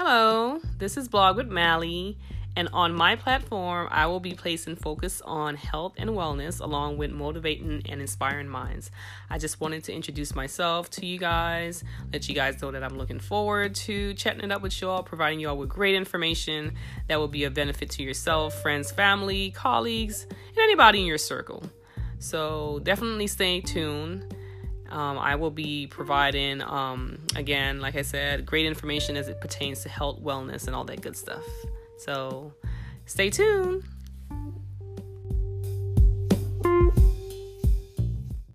Hello, this is Blog with Mally, and on my platform, I will be placing focus on health and wellness along with motivating and inspiring minds. I just wanted to introduce myself to you guys, let you guys know that I'm looking forward to chatting it up with y'all, providing y'all with great information that will be of benefit to yourself, friends, family, colleagues, and anybody in your circle. So definitely stay tuned. Um, I will be providing, um, again, like I said, great information as it pertains to health, wellness, and all that good stuff. So stay tuned.